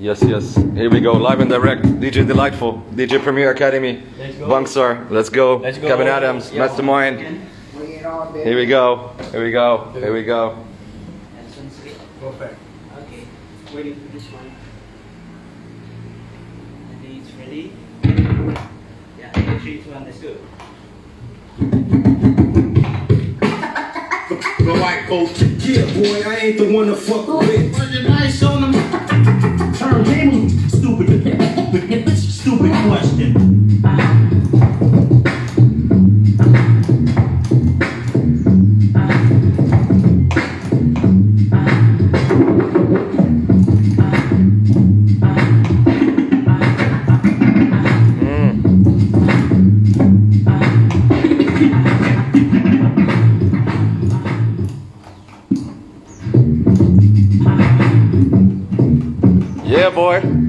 Yes, yes. Here we go, live and direct. DJ Delightful, DJ Premier Academy, Let's. Bunksar. Let's go. Let's go. Kevin Adams, Yeah. Mastermind. Bring it on, baby. Here we go. Here we go. Here we go. Perfect. Okay. Waiting for this one. I think it's ready. Yeah, three, two, one, let's go. The white folks, yeah, boy, I ain't the one to fuck with. Yeah, boy.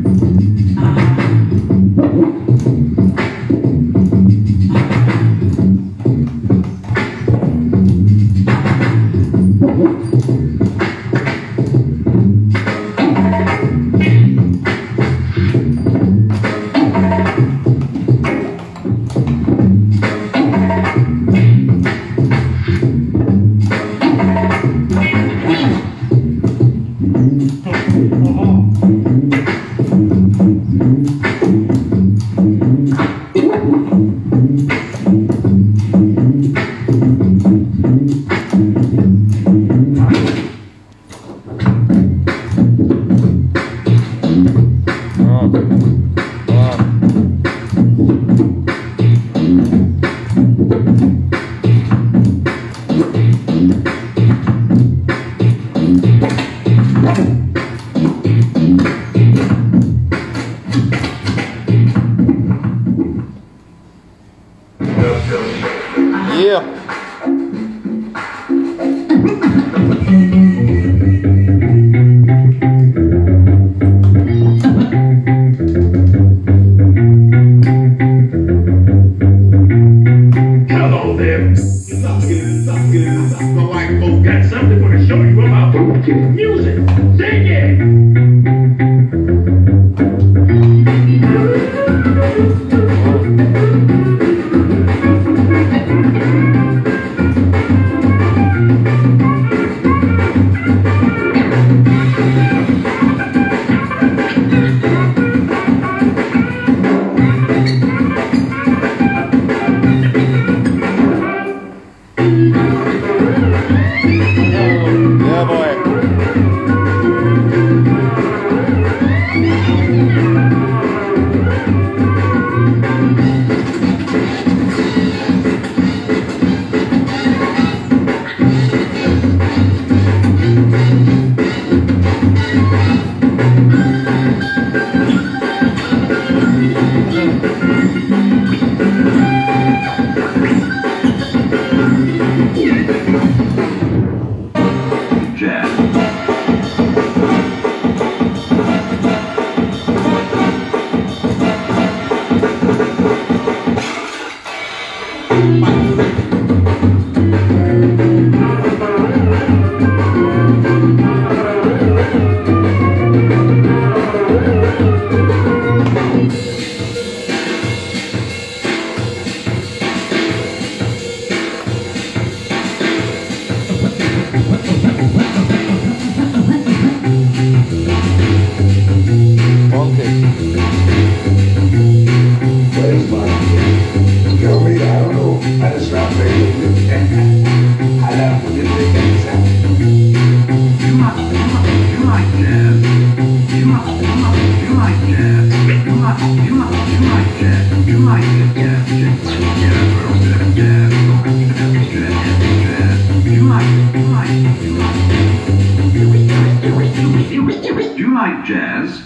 Jazz?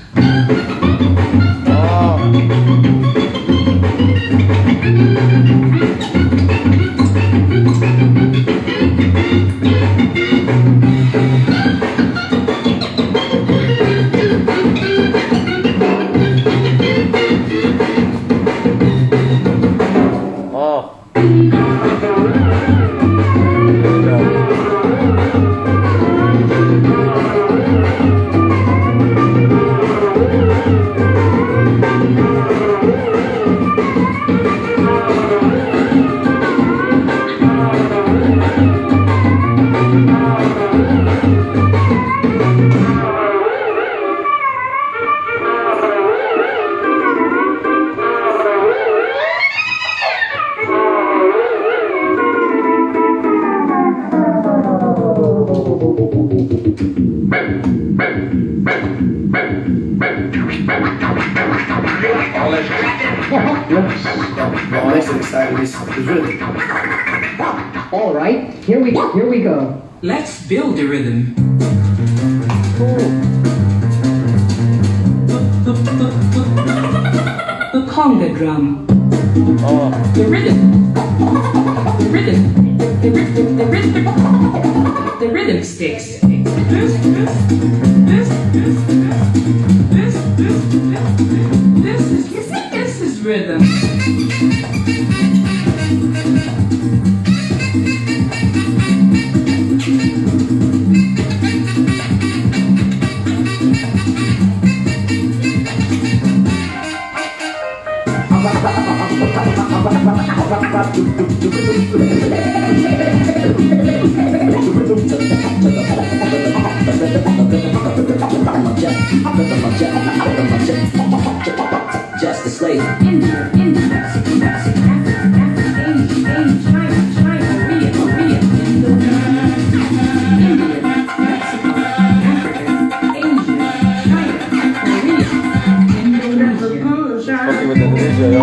What makes it exciting is, is rhythm. All right, here we here we go. Let's build the rhythm. The conga drum. Oh. The rhythm. The rhythm. The rhythm. The rhythm. The rhythm sticks. Just a stay.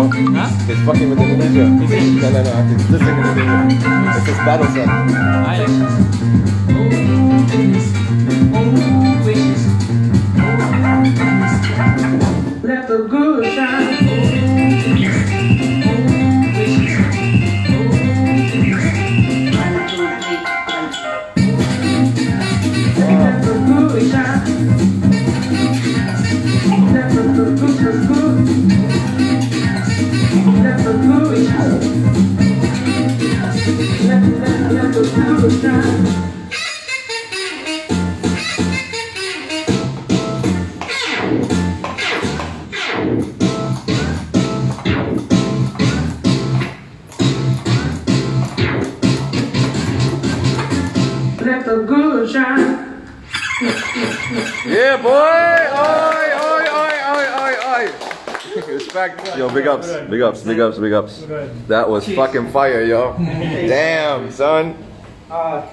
Yo. He's fucking with Indonesia. No, no, no. He's listening to Indonesia. It's his battle the good shine. Yeah, boy! Oi, oi, oi, oi, oi, oi! Respect. Yo, big ups, big ups, big ups, big ups. That was fucking fire, yo. Damn, son. Uh,